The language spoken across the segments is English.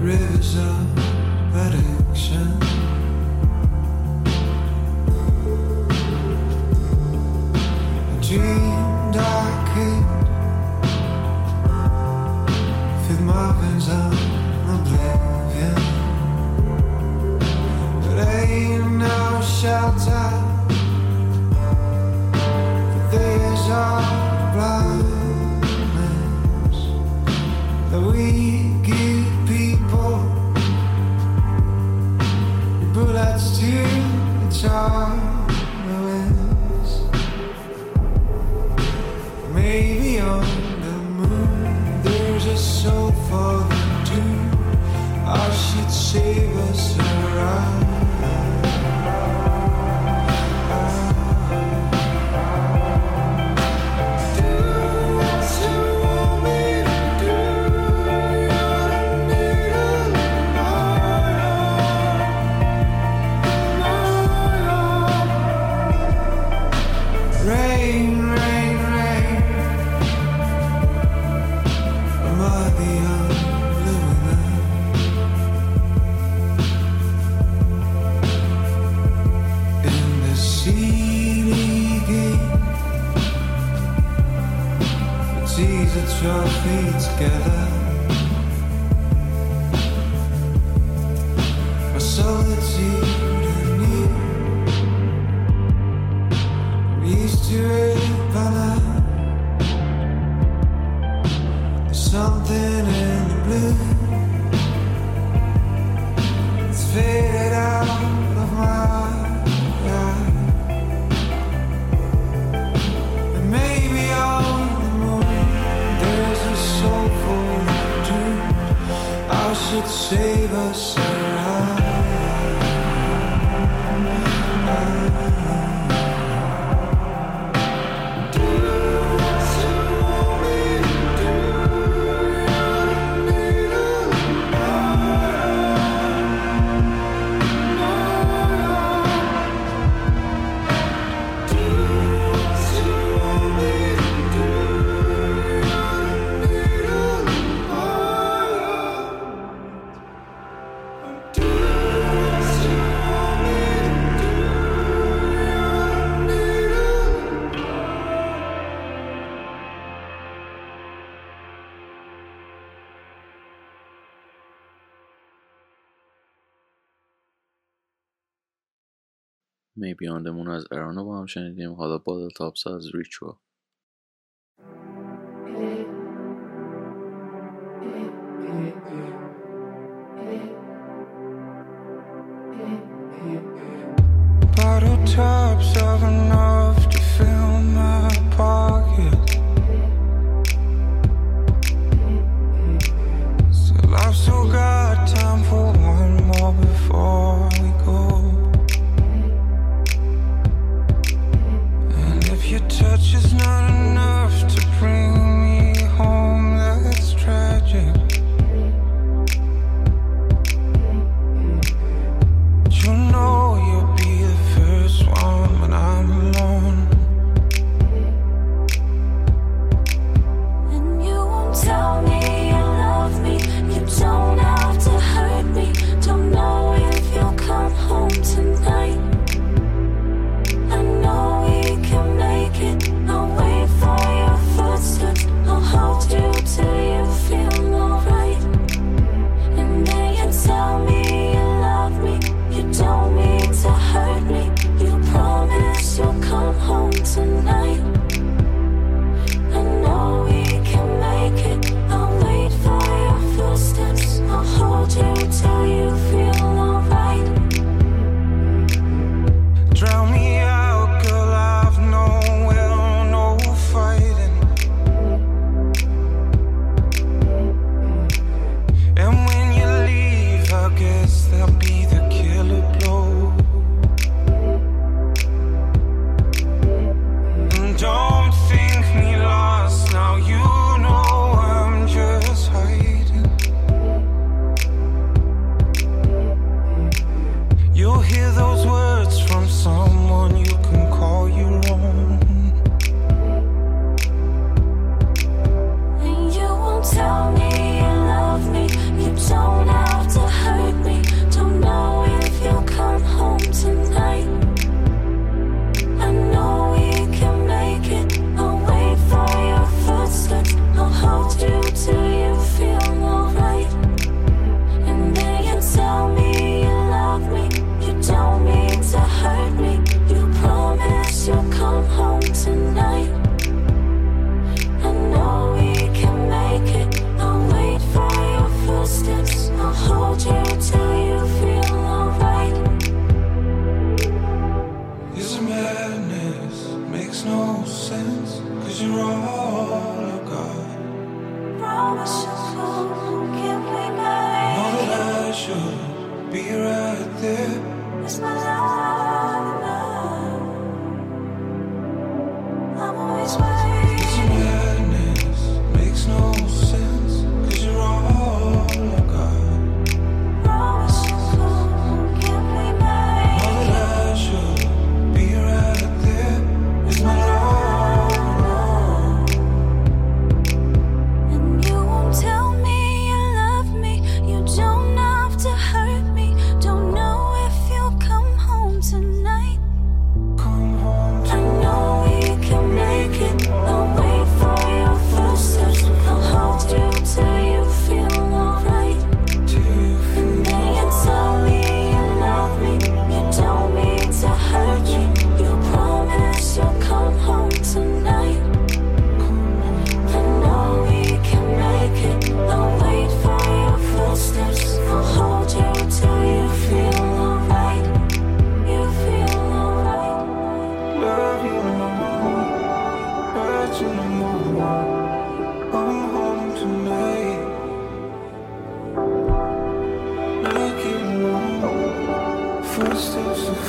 rivers of addiction. I dreamed I could my veins oblivion, but ain't no shelter. save us around. بیاندمون از ارانا با هم شنیدیم. حالا بادل تاپس از ریچوال Bottle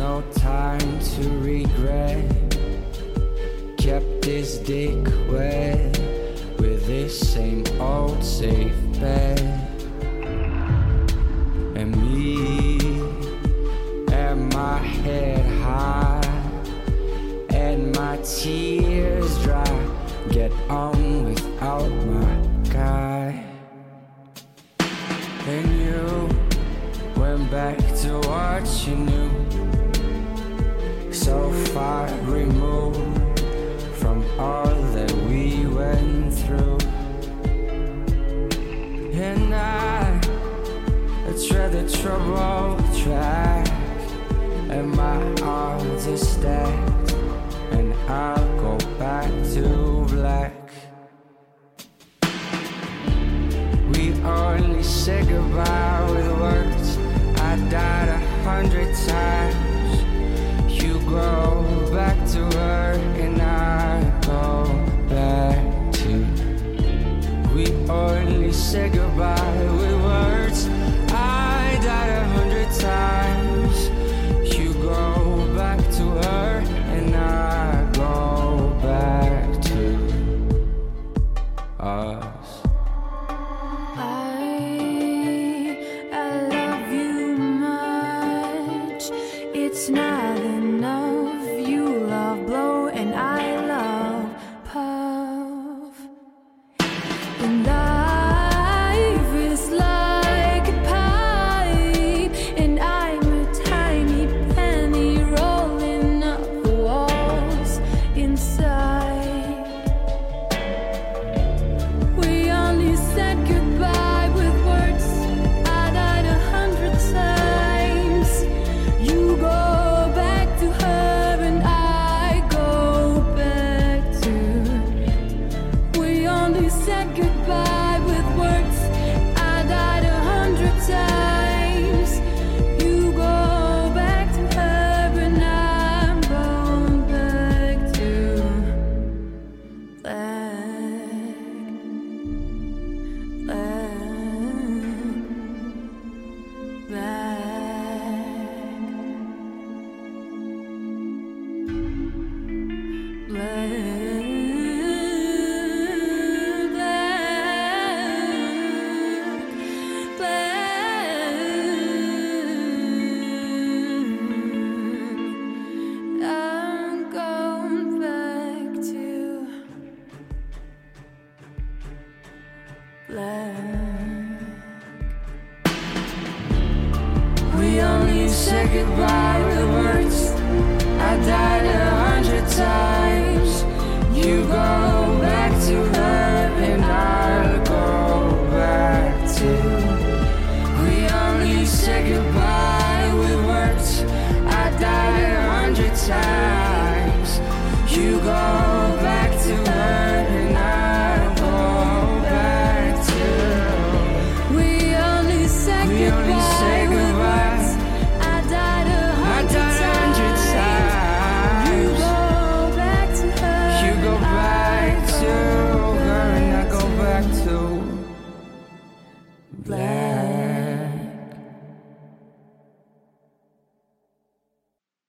no time to regret. Kept his dick wet with this same old safe bed. out with words. I died a hundred times. You go back to her, and I go back to. We only say goodbye with words. I died a hundred times. You go back to her, and I go back to you. Uh, goodbye. We only said goodbye with words. I died a hundred times. You go.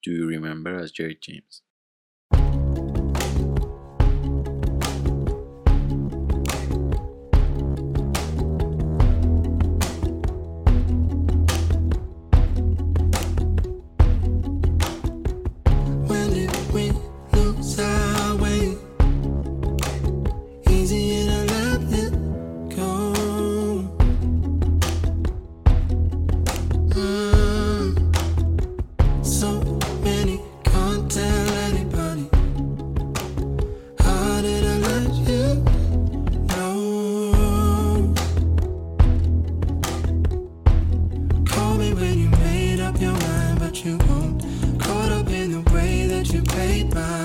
Do you remember as Jarryd James? goodbye.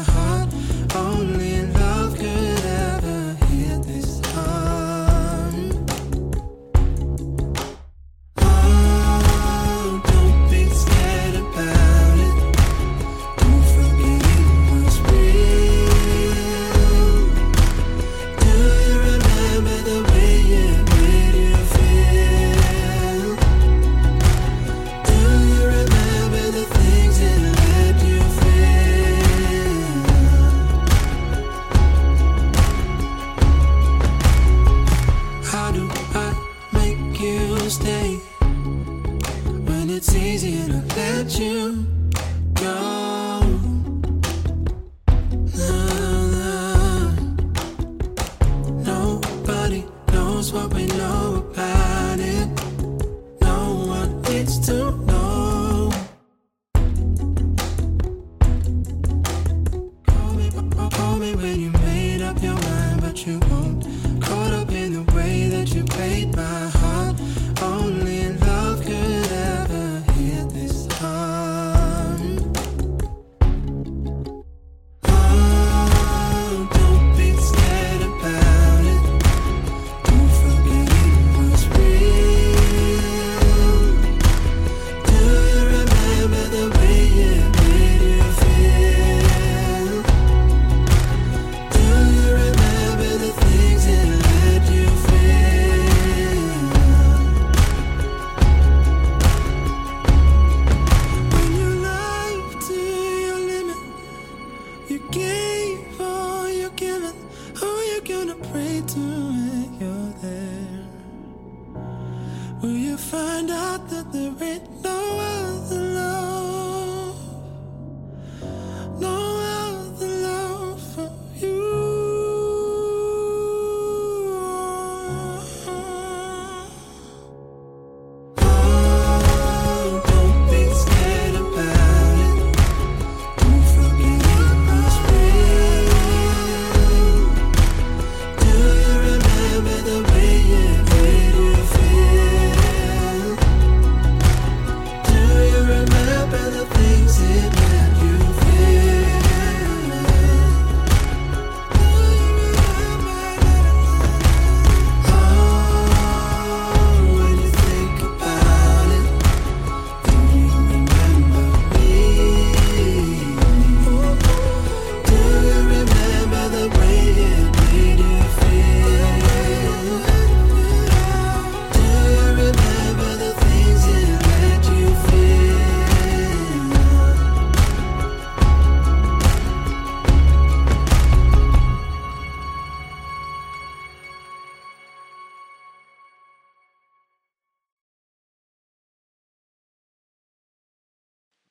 here to let you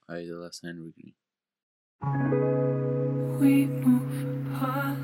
by the last Henry We move apart.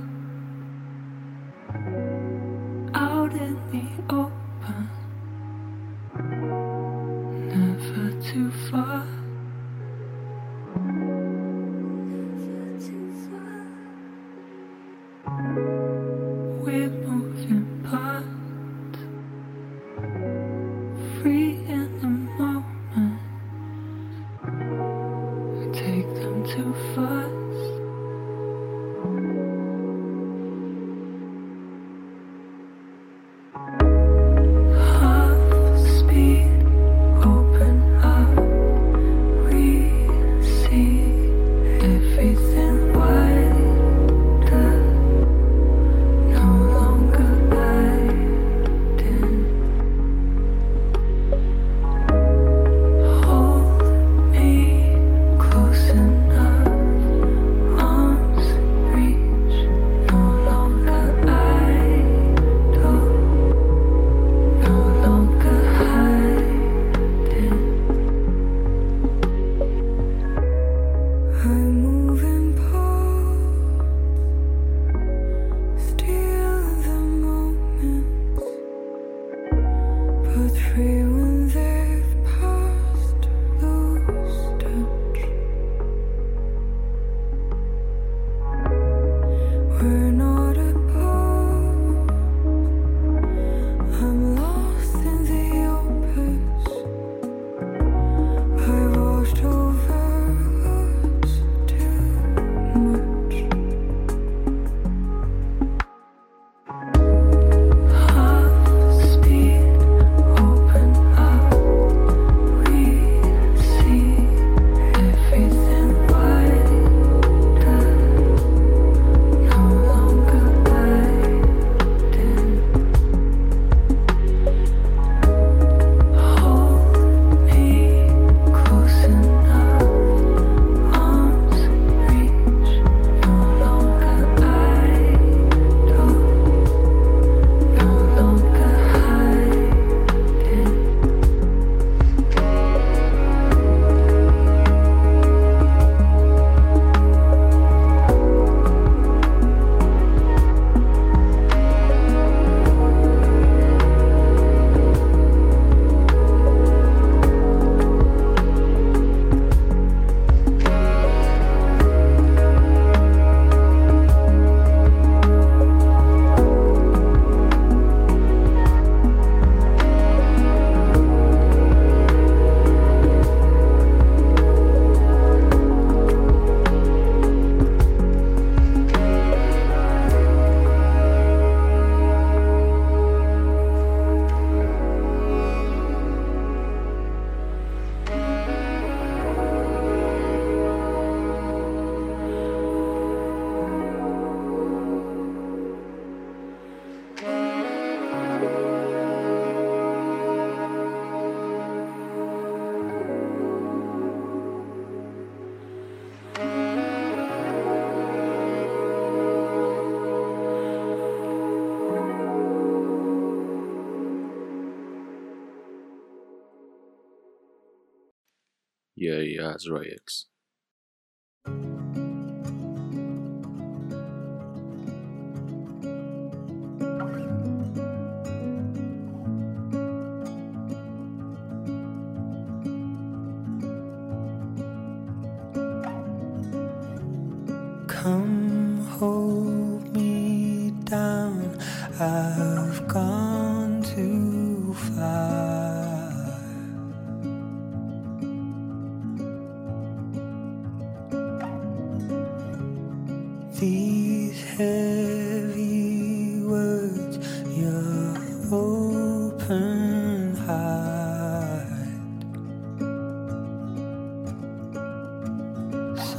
Yeah, yeah,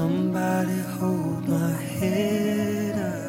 Somebody hold my head up.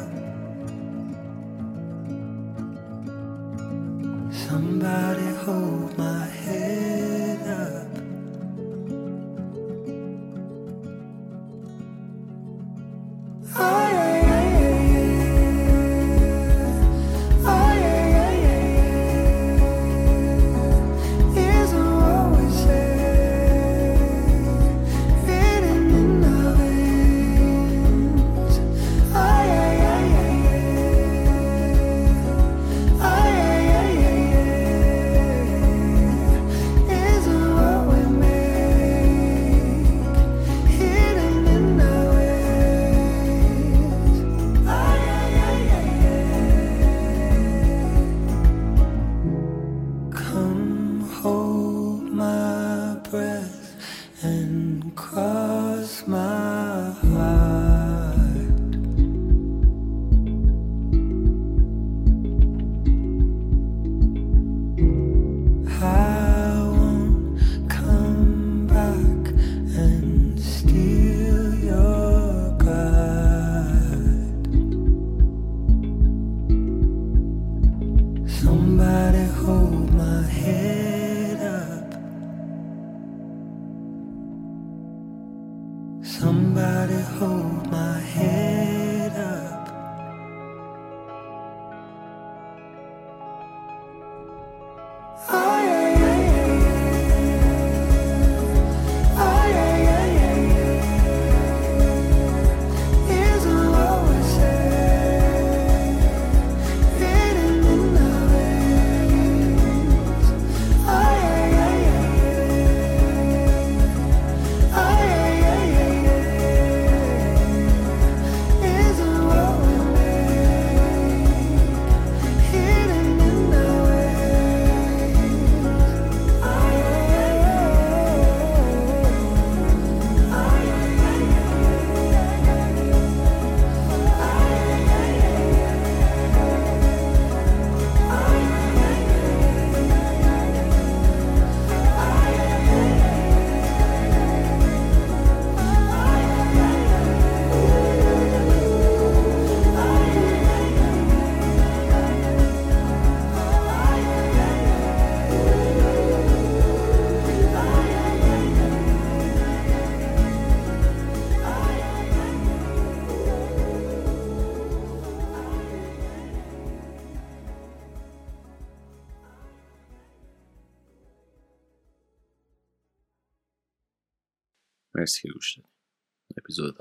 Somebody hold my hand.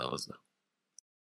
hausa